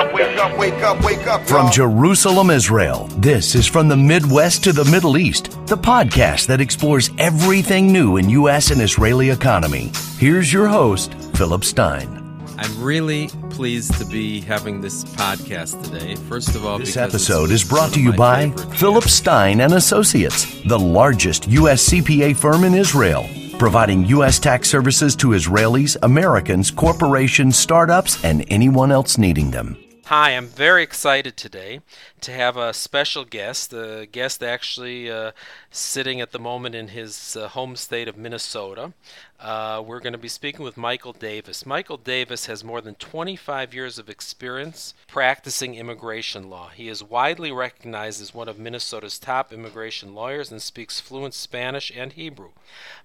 up, wake up, wake up, wake up. From y'all. Jerusalem, Israel, this is From the Midwest to the Middle East, the podcast that explores everything new in U.S. and Israeli economy. Here's your host, Philip Stein. I'm really pleased to be having this podcast today. First of all, This episode is brought to you by Philip. Stein and Associates, the largest U.S. CPA firm in Israel, providing U.S. tax services to Israelis, Americans, corporations, startups, and anyone else needing them. Hi, I'm very excited today to have a special guest, a guest actually uh, sitting at the moment in his uh, home state of Minnesota. Uh, we're going to be speaking with Michael Davis. Michael Davis has more than 25 years of experience practicing immigration law. He is widely recognized as one of Minnesota's top immigration lawyers and speaks fluent Spanish and Hebrew.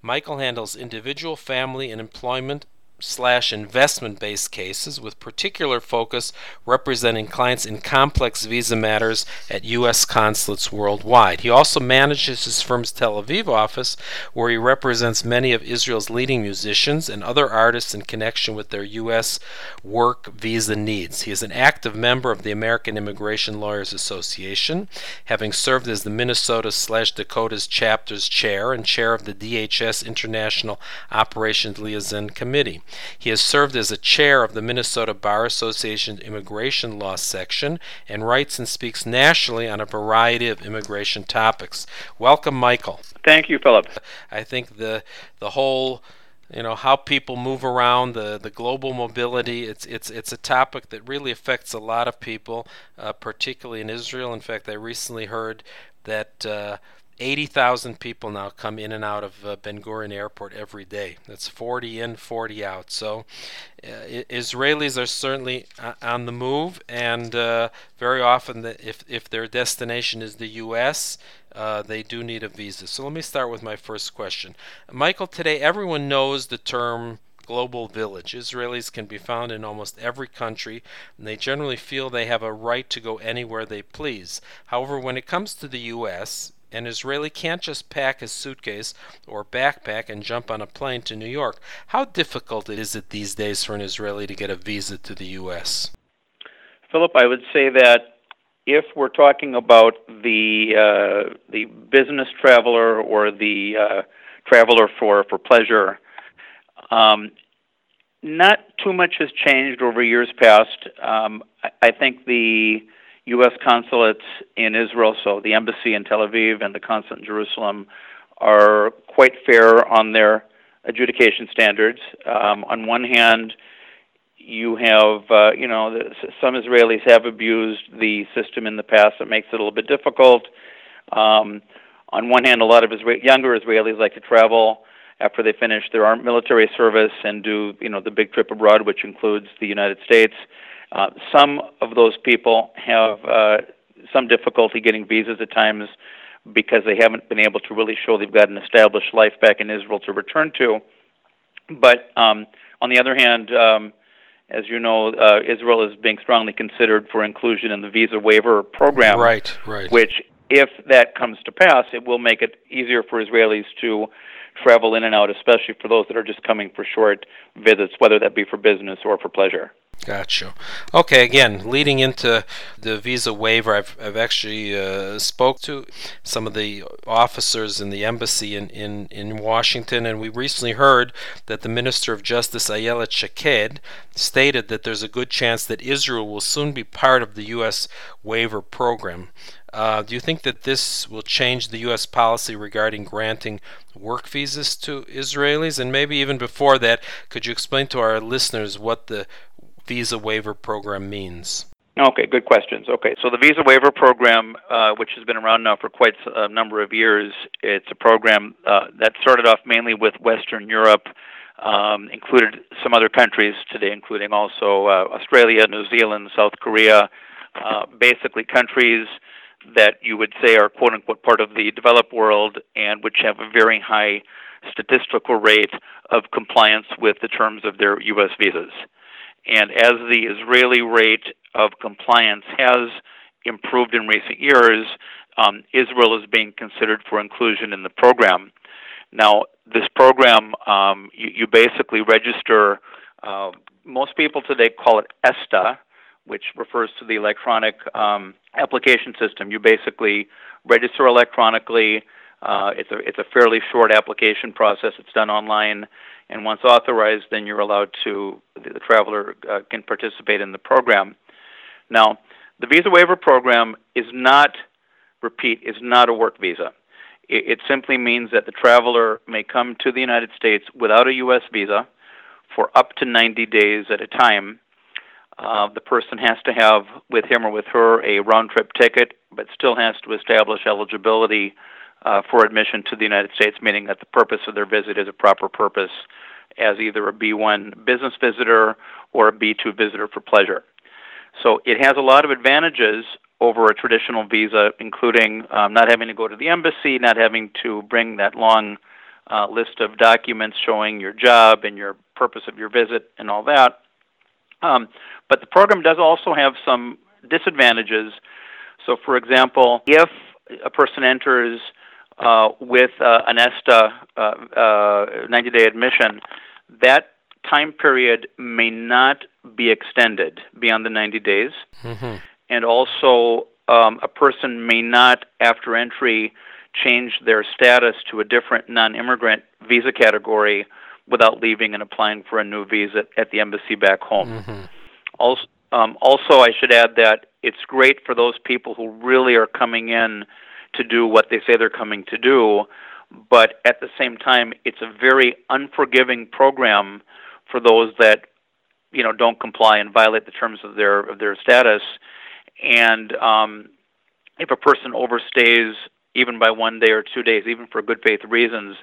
Michael handles individual, family, and employment slash investment based cases with particular focus representing clients in complex visa matters at U.S. consulates worldwide. He also manages his firm's Tel Aviv office, where he represents many of Israel's leading musicians and other artists in connection with their U.S. work visa needs. He is an active member of the American Immigration Lawyers Association, having served as the Minnesota slash Dakota's chapter's chair and chair of the DHS International Operations Liaison Committee. He has served as a chair of the Minnesota Bar Association Immigration Law Section and writes and speaks nationally on a variety of immigration topics. Welcome, Michael. Thank you, Philip. I think the the whole you know how people move around the the global mobility it's it's it's a topic that really affects a lot of people uh, particularly in Israel in fact I recently heard that uh, 80,000 people now come in and out of uh, Ben Gurion Airport every day. That's 40 in, 40 out. So, uh, Israelis are certainly uh, on the move, and uh, very often, the, if if their destination is the U.S., uh, they do need a visa. So let me start with my first question, Michael. Today, everyone knows the term global village. Israelis can be found in almost every country, and they generally feel they have a right to go anywhere they please. However, when it comes to the U.S., an Israeli can't just pack his suitcase or backpack and jump on a plane to New York. How difficult is it these days for an Israeli to get a visa to the U.S.? Philip, I would say that if we're talking about the uh, the business traveler or the uh, traveler for for pleasure, um, not too much has changed over years past. Um, I, I think the U.S. consulates in Israel, so the embassy in Tel Aviv and the consulate in Jerusalem, are quite fair on their adjudication standards. Um, on one hand, you have, uh, you know, the, some Israelis have abused the system in the past. that makes it a little bit difficult. Um, on one hand, a lot of Isra- younger Israelis like to travel after they finish their military service and do, you know, the big trip abroad, which includes the United States. Uh, some of those people have uh, some difficulty getting visas at times because they haven't been able to really show they've got an established life back in Israel to return to. But um, on the other hand, um, as you know, uh, Israel is being strongly considered for inclusion in the visa waiver program, Right, right. which, if that comes to pass, it will make it easier for Israelis to travel in and out, especially for those that are just coming for short visits, whether that be for business or for pleasure. Gotcha. Okay, again, leading into the visa waiver, I've, I've actually uh, spoke to some of the officers in the embassy in, in, in Washington, and we recently heard that the Minister of Justice, Ayelet Shaked, stated that there's a good chance that Israel will soon be part of the U.S. waiver program. Uh, do you think that this will change the U.S. policy regarding granting work visas to Israelis? And maybe even before that, could you explain to our listeners what the visa waiver program means? Okay, good questions. Okay, so the visa waiver program, uh, which has been around now for quite a number of years, it's a program uh, that started off mainly with Western Europe, um, included some other countries today, including also uh, Australia, New Zealand, South Korea, uh, basically countries that you would say are quote unquote part of the developed world and which have a very high statistical rate of compliance with the terms of their U.S. visas. And as the Israeli rate of compliance has improved in recent years, um, Israel is being considered for inclusion in the program. Now, this program, um, you, you basically register. Uh, most people today call it ESTA, which refers to the electronic um, application system. You basically register electronically. Uh, it's a it's a fairly short application process. It's done online, and once authorized, then you're allowed to the, the traveler uh, can participate in the program. Now, the visa waiver program is not repeat is not a work visa. It, it simply means that the traveler may come to the United States without a U.S. visa for up to 90 days at a time. Uh, the person has to have with him or with her a round trip ticket, but still has to establish eligibility uh, for admission to the United States, meaning that the purpose of their visit is a proper purpose as either a B1 business visitor or a B2 visitor for pleasure. So it has a lot of advantages over a traditional visa, including um, not having to go to the embassy, not having to bring that long uh, list of documents showing your job and your purpose of your visit and all that. Um, but the program does also have some disadvantages. So, for example, if a person enters uh, with uh, an ESTA uh, 90 uh, day admission, that time period may not be extended beyond the 90 days. Mm-hmm. And also, um, a person may not, after entry, change their status to a different non immigrant visa category without leaving and applying for a new visa at the embassy back home. Mm-hmm. Also, um, also, I should add that it's great for those people who really are coming in to do what they say they're coming to do, but at the same time, it's a very unforgiving program for those that you know don't comply and violate the terms of their of their status. And um, if a person overstays even by one day or two days, even for good faith reasons,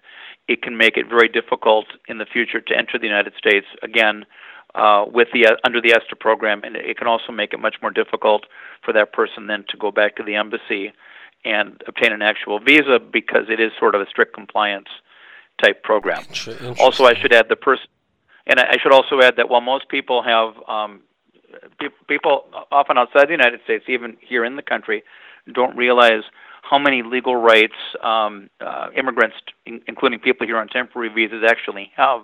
it can make it very difficult in the future to enter the United States again uh, with the uh, under the ESTA program, and it can also make it much more difficult for that person then to go back to the embassy and obtain an actual visa because it is sort of a strict compliance type program. Also, I should add the person, and I should also add that while most people have um, people often outside the United States, even here in the country, don't realize how many legal rights um, uh, immigrants, in, including people here on temporary visas, actually have.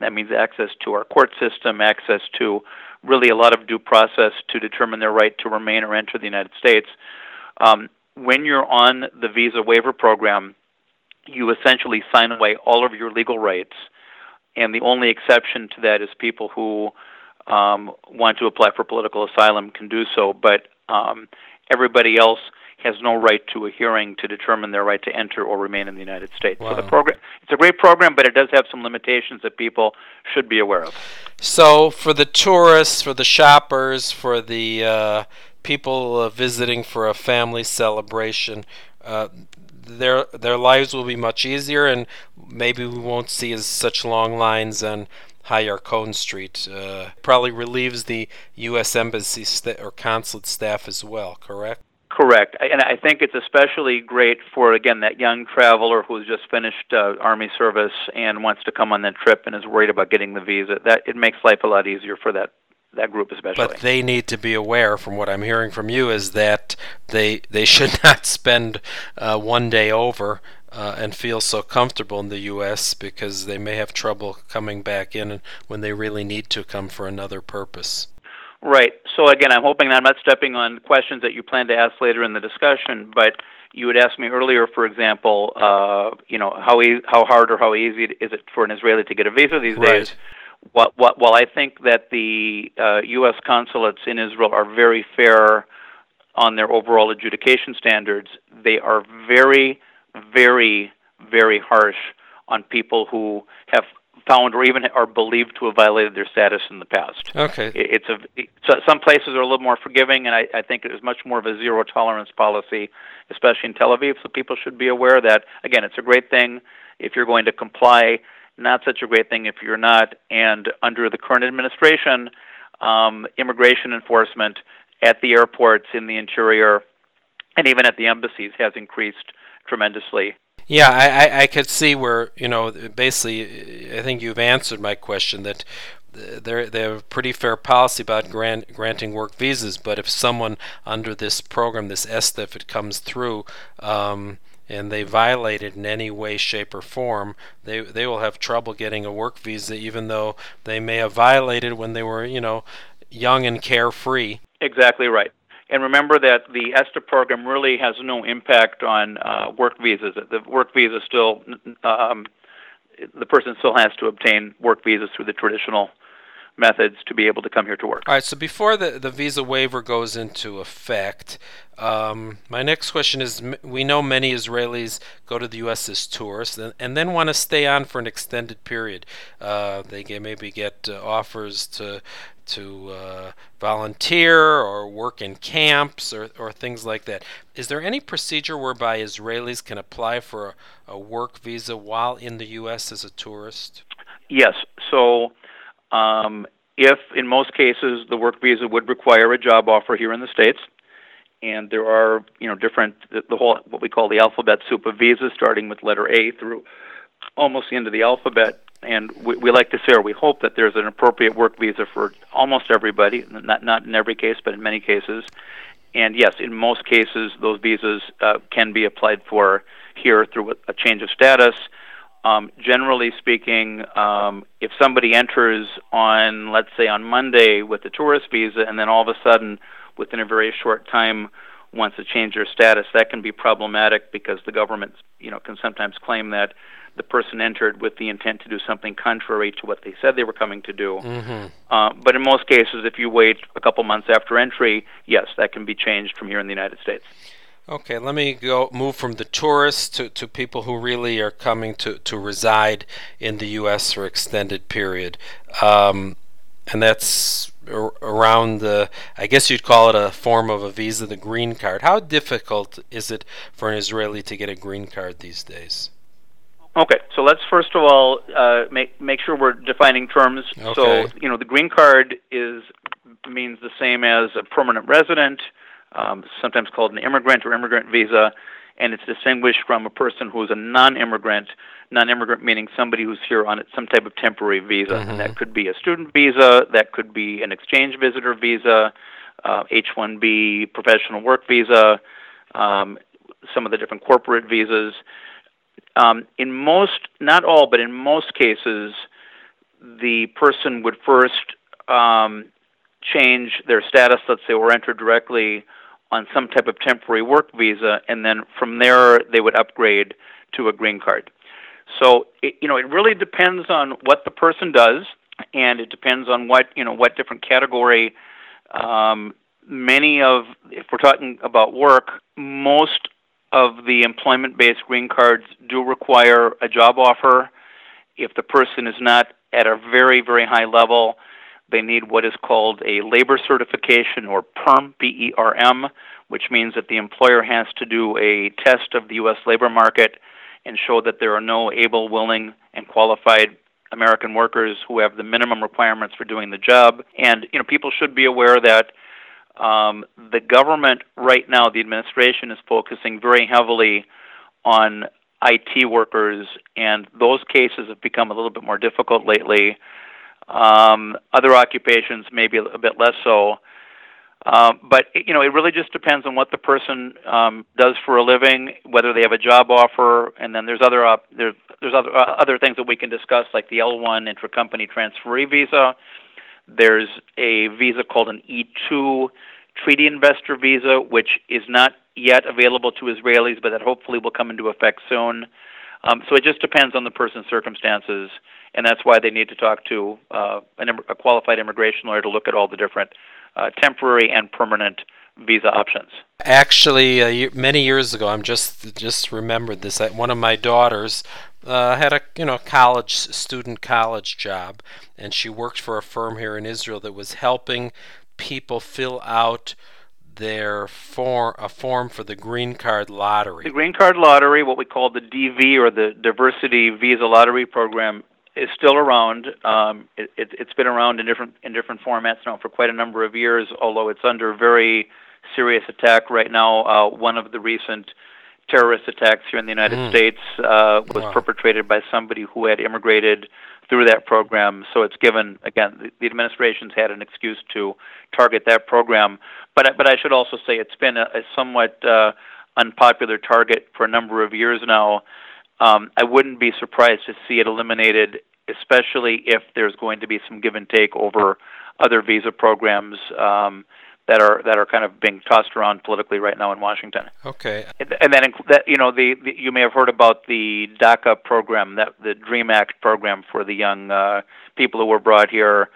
That means access to our court system, access to really a lot of due process to determine their right to remain or enter the United States. Um, when you're on the visa waiver program, you essentially sign away all of your legal rights, and the only exception to that is people who um, want to apply for political asylum can do so, but um, everybody else has no right to a hearing to determine their right to enter or remain in the United States. Wow. So the program it's a great program, but it does have some limitations that people should be aware of. So for the tourists, for the shoppers, for the uh, people uh, visiting for a family celebration, uh, their their lives will be much easier, and maybe we won't see as such long lines on HaYarkon Street. Uh, probably relieves the U.S. Embassy st- or consulate staff as well. Correct. Correct, and I think it's especially great for again that young traveler who's just finished uh, army service and wants to come on that trip and is worried about getting the visa. That it makes life a lot easier for that that group especially. But they need to be aware, from what I'm hearing from you, is that they they should not spend uh, one day over uh, and feel so comfortable in the U.S. because they may have trouble coming back in when they really need to come for another purpose. Right. So again, I'm hoping I'm not stepping on questions that you plan to ask later in the discussion, but you had asked me earlier, for example, uh, you know, how e- how hard or how easy is it for an Israeli to get a visa these right. days? What, while I think that the uh, U.S. consulates in Israel are very fair on their overall adjudication standards, they are very, very, very harsh on people who have found or even are believed to have violated their status in the past. Okay. It's a so some places are a little more forgiving, and I, I think it is much more of a zero tolerance policy, especially in Tel Aviv. So people should be aware that again, it's a great thing if you're going to comply not such a great thing if you're not. And under the current administration, um, immigration enforcement at the airports, in the interior, and even at the embassies has increased tremendously. Yeah, I, I, I could see where, you know, basically, I think you've answered my question that they're they have a pretty fair policy about grant, granting work visas. But if someone under this program, this ESTA, if it comes through, um, and they violate it in any way, shape, or form, they they will have trouble getting a work visa, even though they may have violated when they were, you know, young and carefree. Exactly right. And remember that the ESTA program really has no impact on uh, work visas. The work visa still, um, the person still has to obtain work visas through the traditional methods to be able to come here to work. All right, so before the, the visa waiver goes into effect, um, my next question is we know many Israelis go to the U.S. as tourists and, and then want to stay on for an extended period. Uh, they get, maybe get uh, offers to to uh, volunteer or work in camps or, or things like that. Is there any procedure whereby Israelis can apply for a, a work visa while in the U.S. as a tourist? Yes. So um, if, in most cases, the work visa would require a job offer here in the states, and there are, you know, different the, the whole what we call the alphabet soup of visas, starting with letter A through almost the end of the alphabet. And we, we like to say, or we hope that there's an appropriate work visa for almost everybody, not not in every case, but in many cases. And yes, in most cases, those visas uh, can be applied for here through a change of status um, generally speaking, um, if somebody enters on, let's say, on Monday with a tourist visa, and then all of a sudden, within a very short time, wants to change their status, that can be problematic because the government, you know, can sometimes claim that the person entered with the intent to do something contrary to what they said they were coming to do. Mm-hmm. Uh, but in most cases, if you wait a couple months after entry, yes, that can be changed from here in the United States. Okay, let me go move from the tourists to, to people who really are coming to, to reside in the U.S. for extended period. Um, and that's around the, I guess you'd call it a form of a visa, the green card. How difficult is it for an Israeli to get a green card these days? Okay, so let's first of all uh, make make sure we're defining terms. Okay. So you know, the green card is means the same as a permanent resident, um, sometimes called an immigrant or immigrant visa, and it's distinguished from a person who's a non-immigrant. Non-immigrant meaning somebody who's here on some type of temporary visa, mm-hmm. and that could be a student visa, that could be an exchange visitor visa, uh, H-1B professional work visa, um, some of the different corporate visas. Um, in most, not all, but in most cases, the person would first um, change their status, let's say, or enter directly on some type of temporary work visa, and then from there they would upgrade to a green card. So it, you know it really depends on what the person does, and it depends on what you know what different category. Um, many of, if we're talking about work, most of the employment-based green cards do require a job offer. If the person is not at a very very high level, they need what is called a labor certification or PERM, P-E-R-M, which means that the employer has to do a test of the U.S. labor market and show that there are no able, willing, and qualified American workers who have the minimum requirements for doing the job. And you know, people should be aware that um, the government right now, the administration is focusing very heavily on IT workers, and those cases have become a little bit more difficult lately. Um, other occupations maybe a bit less so. Um, but you know, it really just depends on what the person um, does for a living, whether they have a job offer, and then there's other op- there's there's other uh, other things that we can discuss, like the L1 intracompany transferee visa. There's a visa called an E2 treaty investor visa, which is not yet available to Israelis, but that hopefully will come into effect soon. Um, so it just depends on the person's circumstances and that's why they need to talk to uh, an, a qualified immigration lawyer to look at all the different uh, temporary and permanent visa options. Actually, uh, many years ago, I'm just just remembered this. One of my daughters uh, had a you know college student college job, and she worked for a firm here in Israel that was helping people fill out their form a form for the green card lottery. The green card lottery, what we call the DV or the Diversity Visa Lottery Program, is still around. Um, it, it, it's been around in different in different formats now for quite a number of years. Although it's under very serious attack right now. Uh, one of the recent terrorist attacks here in the United mm. States uh, was wow. perpetrated by somebody who had immigrated through that program. So it's given again the, the administration's had an excuse to target that program. But but I should also say it's been a, a somewhat uh, unpopular target for a number of years now. Um, I wouldn't be surprised to see it eliminated, especially if there's going to be some give and take over other visa programs. Um, that are that are kind of being tossed around politically right now in Washington. Okay. And then that you know the, the you may have heard about the DACA program, that the Dream Act program for the young uh, people who were brought here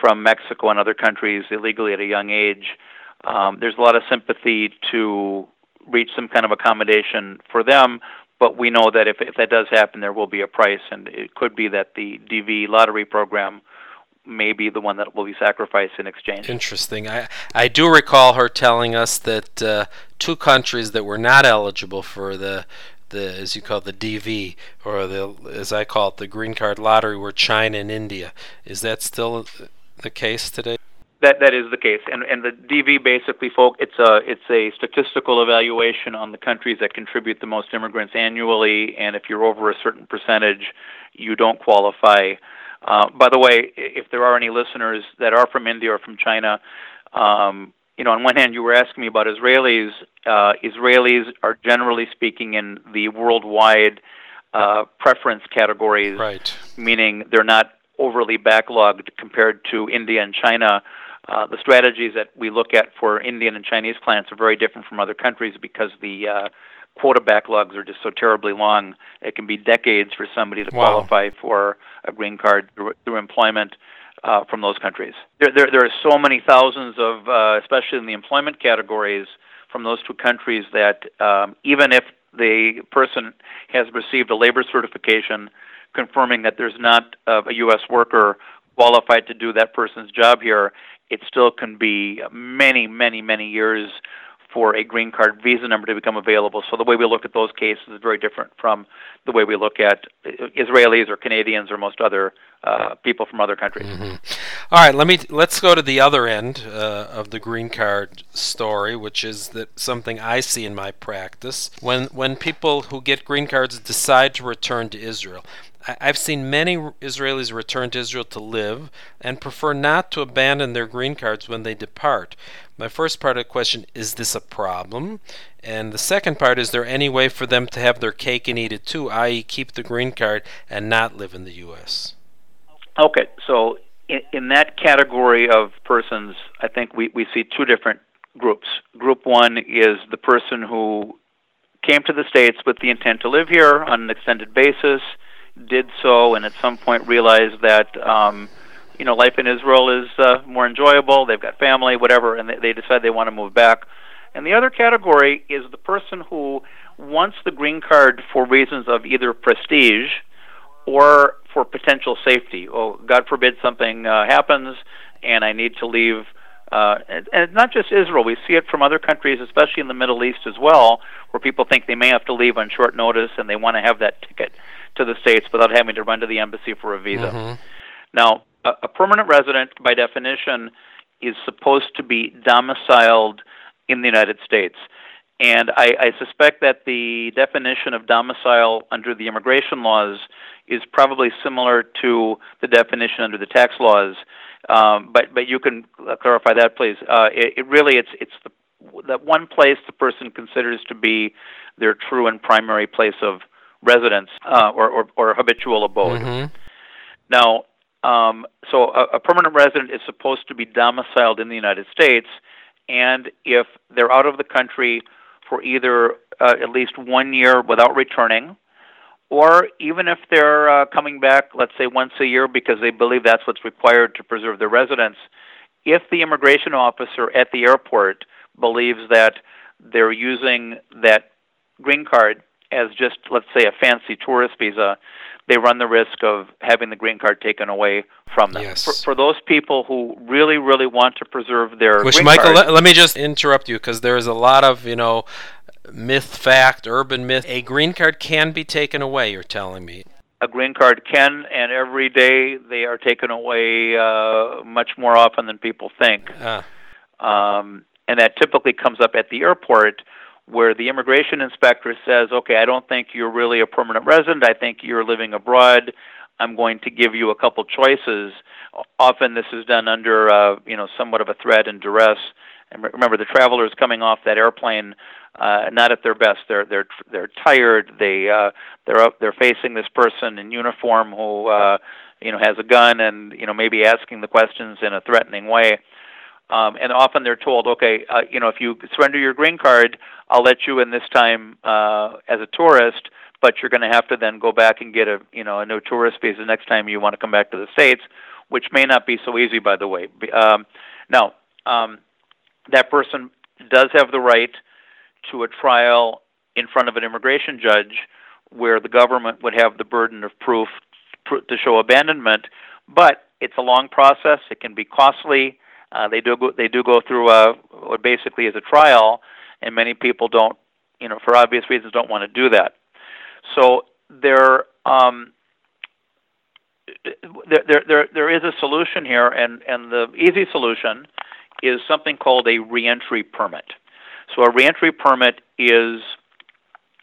from Mexico and other countries illegally at a young age. Um, there's a lot of sympathy to reach some kind of accommodation for them, but we know that if if that does happen, there will be a price, and it could be that the DV lottery program may be the one that will be sacrificed in exchange. Interesting. I, I do recall her telling us that uh, two countries that were not eligible for the the as you call it, the DV or the as I call it the green card lottery were China and India. Is that still the case today? That that is the case, and and the DV basically, folk, it's a it's a statistical evaluation on the countries that contribute the most immigrants annually, and if you're over a certain percentage, you don't qualify. Uh, by the way, if there are any listeners that are from India or from China, um, you know, on one hand, you were asking me about Israelis. Uh, Israelis are generally speaking in the worldwide uh, preference categories, right. meaning they're not overly backlogged compared to India and China. Uh, the strategies that we look at for Indian and Chinese clients are very different from other countries because the uh, quota backlogs are just so terribly long. It can be decades for somebody to wow. qualify for a green card through, through employment uh, from those countries. There, there, there are so many thousands of, uh, especially in the employment categories, from those two countries that um, even if the person has received a labor certification confirming that there's not uh, a U.S. worker qualified to do that person's job here, it still can be many, many, many years for a green card visa number to become available. So the way we look at those cases is very different from the way we look at Israelis or Canadians or most other uh, people from other countries. Mm-hmm. All right, let me let's go to the other end uh, of the green card story, which is that something I see in my practice when when people who get green cards decide to return to Israel. I've seen many Israelis return to Israel to live and prefer not to abandon their green cards when they depart. My first part of the question is this a problem? And the second part is there any way for them to have their cake and eat it too, i.e., keep the green card and not live in the U.S.? Okay, so in, in that category of persons, I think we, we see two different groups. Group one is the person who came to the States with the intent to live here on an extended basis did so, and at some point realized that um, you know life in Israel is uh, more enjoyable. They've got family, whatever, and they, they decide they want to move back. And the other category is the person who wants the green card for reasons of either prestige or for potential safety. Oh, God forbid something uh, happens and I need to leave. Uh, and, and not just Israel, we see it from other countries, especially in the Middle East as well, where people think they may have to leave on short notice and they want to have that ticket to the states without having to run to the embassy for a visa. Mm-hmm. Now, a, a permanent resident, by definition, is supposed to be domiciled in the United States. And I, I suspect that the definition of domicile under the immigration laws is probably similar to the definition under the tax laws. Um, but but you can clarify that, please. Uh, it, it really it's it's the that one place the person considers to be their true and primary place of residence uh, or, or, or habitual abode. Mm-hmm. Now, um, so a, a permanent resident is supposed to be domiciled in the United States, and if they're out of the country for either uh, at least one year without returning, or even if they're uh, coming back, let's say once a year because they believe that's what's required to preserve their residence, if the immigration officer at the airport believes that they're using that green card as just, let's say, a fancy tourist visa, they run the risk of having the green card taken away from them. Yes. For, for those people who really, really want to preserve their Which, Michael, let, let me just interrupt you because there is a lot of, you know, myth, fact, urban myth. A green card can be taken away, you're telling me. a green card can, and every day they are taken away uh, much more often than people think. Ah, Um, and that typically comes up at the airport where the immigration inspector says, okay, I don't think you're really a permanent resident. I think you're living abroad. I'm going to give you a couple choices. Often this is done under, uh, you know, somewhat of a threat and duress. And remember, the travelers coming off that airplane, uh, not at their best. They're they're they're tired. They uh, they're up, they're facing this person in uniform who, uh, you know has a gun and you know maybe asking the questions in a threatening way. Um, and often they're told, okay, uh, you know, if you surrender your green card, I'll let you in this time uh, as a tourist, but you're going to have to then go back and get a, you know, a no tourist visa next time you want to come back to the states, which may not be so easy, by the way. Um, now, um, that person does have the right to a trial in front of an immigration judge, where the government would have the burden of proof to show abandonment, but it's a long process. It can be costly uh, they do go, they do go through a, what basically is a trial, and many people don't, you know, for obvious reasons, don't want to do that. So there, um, there, there, there, there is a solution here, and, and the easy solution is something called a reentry permit. So a reentry permit is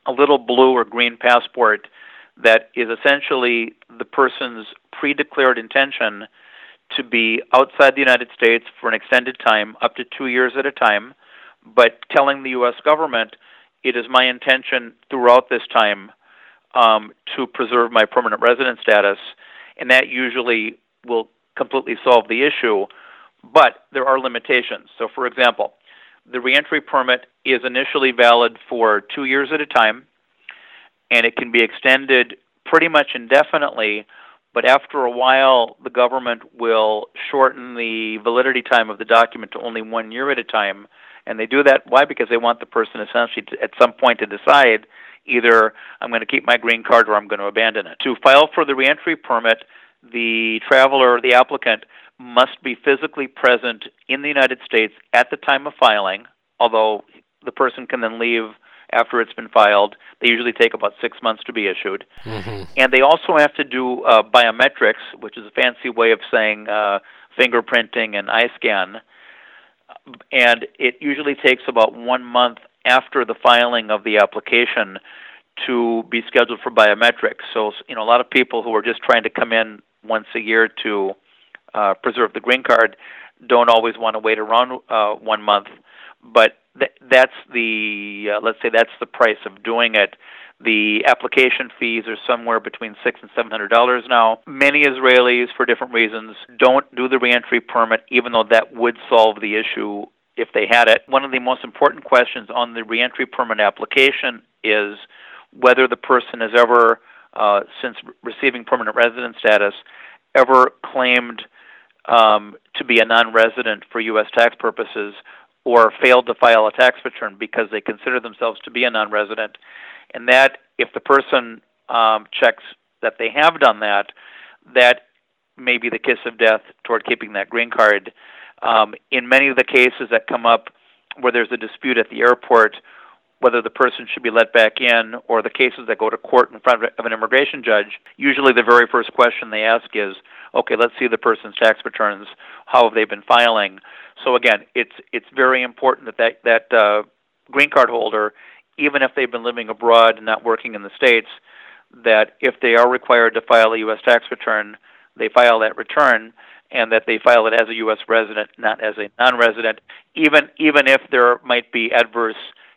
a little blue or green passport that is essentially the person's pre-declared intention to be outside the United States for an extended time, up to two years at a time, but telling the U.S. government it is my intention throughout this time um, to preserve my permanent resident status, and that usually will completely solve the issue. But there are limitations. So, for example, the reentry permit is initially valid for two years at a time, and it can be extended pretty much indefinitely but after a while, the government will shorten the validity time of the document to only one year at a time. And they do that, why? Because they want the person essentially to, at some point to decide either I'm going to keep my green card or I'm going to abandon it. To file for the reentry permit, the traveler, the applicant, must be physically present in the United States at the time of filing, although the person can then leave after it's been filed. They usually take about six months to be issued. Mm-hmm. And they also have to do uh, biometrics, which is a fancy way of saying uh, fingerprinting and eye scan. And it usually takes about one month after the filing of the application to be scheduled for biometrics. So, you know, a lot of people who are just trying to come in once a year to uh, preserve the green card don't always want to wait around uh, one month. But th- that's the uh, let's say that's the price of doing it. The application fees are somewhere between six and seven hundred dollars now. Many Israelis, for different reasons, don't do the reentry permit, even though that would solve the issue if they had it. One of the most important questions on the reentry permit application is whether the person has ever, uh, since receiving permanent resident status, ever claimed um, to be a non-resident for U.S. tax purposes or failed to file a tax return because they consider themselves to be a non-resident, and that if the person um, checks that they have done that, that may be the kiss of death toward keeping that green card. Um, in many of the cases that come up where there's a dispute at the airport, whether the person should be let back in, or the cases that go to court in front of an immigration judge, usually the very first question they ask is, okay, let's see the person's tax returns. How have they been filing? So again, it's it's very important that that, that uh, green card holder, even if they've been living abroad and not working in the states, that if they are required to file a U.S. tax return, they file that return, and that they file it as a U.S. resident, not as a non-resident, even even if there might be adverse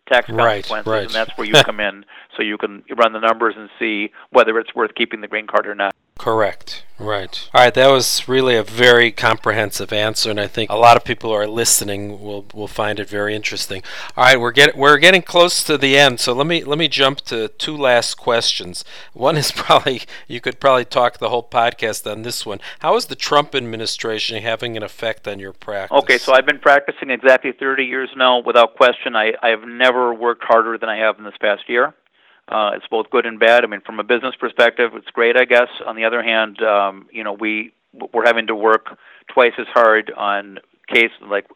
tax consequences, right, right. and that's where you come in, so you can run the numbers and see whether it's worth keeping the green card or not. Correct. Right. All right. That was really a very comprehensive answer, and I think a lot of people who are listening will will find it very interesting. All right, we're getting we're getting close to the end, so let me let me jump to two last questions. One is probably you could probably talk the whole podcast on this one. How is the Trump administration having an effect on your practice? Okay, so I've been practicing exactly 30 years now, without question. I I have never worked harder than I have in this past year. Uh, it's both good and bad. I mean, from a business perspective, it's great, I guess. On the other hand, um, you know, we we're having to work twice as hard on cases like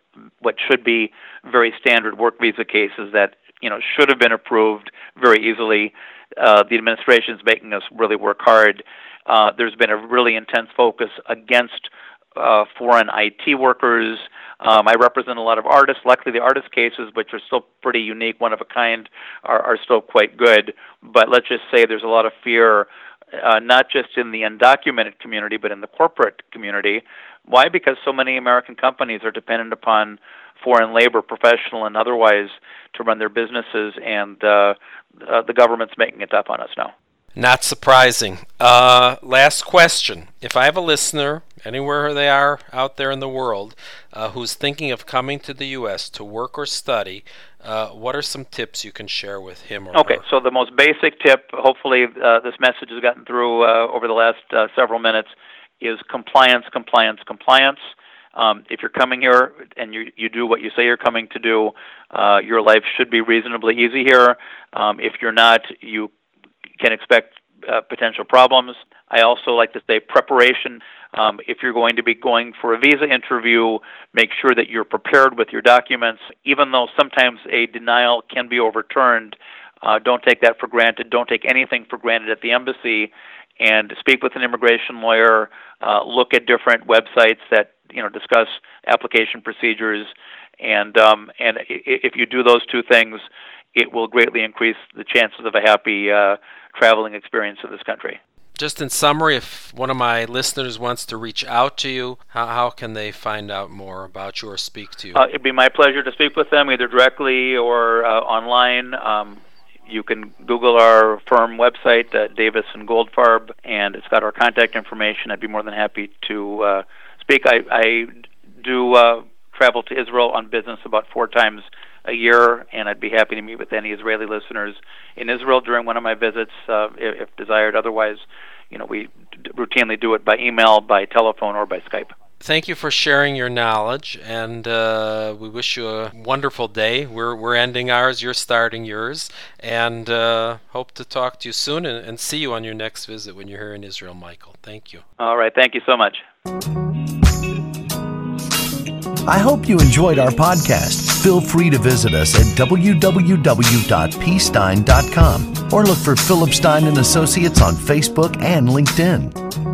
what should be very standard work visa cases that you know should have been approved very easily. Uh, the administration is making us really work hard. Uh, there's been a really intense focus against uh, foreign IT workers. Um, I represent a lot of artists. Luckily, the artist cases, which are still pretty unique, one of a kind, are, are still quite good. But let's just say there's a lot of fear, uh, not just in the undocumented community, but in the corporate community. Why? Because so many American companies are dependent upon foreign labor, professional and otherwise, to run their businesses, and uh, uh, the government's making it tough on us now. Not surprising. Uh, last question. If I have a listener, anywhere they are out there in the world, uh, who's thinking of coming to the U.S. to work or study, uh, what are some tips you can share with him or Okay, her? so the most basic tip, hopefully uh, this message has gotten through uh, over the last uh, several minutes, is compliance, compliance, compliance. Um, if you're coming here and you, you do what you say you're coming to do, uh, your life should be reasonably easy here. Um, if you're not, you can expect uh, potential problems. I also like to say preparation. Um, if you're going to be going for a visa interview, make sure that you're prepared with your documents. Even though sometimes a denial can be overturned, uh, don't take that for granted. Don't take anything for granted at the embassy, and speak with an immigration lawyer. Uh, look at different websites that you know discuss application procedures, and um, and if you do those two things, it will greatly increase the chances of a happy uh, traveling experience in this country. Just in summary, if one of my listeners wants to reach out to you, how, how can they find out more about you or speak to you? Uh, it'd be my pleasure to speak with them either directly or uh, online. Um, you can Google our firm website, uh, Davis and Goldfarb, and it's got our contact information. I'd be more than happy to uh, speak. I, I do uh, travel to Israel on business about four times a year, and I'd be happy to meet with any Israeli listeners in Israel during one of my visits, uh, if, if desired. Otherwise, you know, we d- routinely do it by email, by telephone, or by Skype. Thank you for sharing your knowledge, and uh, we wish you a wonderful day. We're, we're ending ours, you're starting yours, and uh, hope to talk to you soon and, and see you on your next visit when you're here in Israel, Michael. Thank you. All right. Thank you so much. I hope you enjoyed our podcast. Feel free to visit us at www.pstein.com or look for Philip Stein and Associates on Facebook and LinkedIn.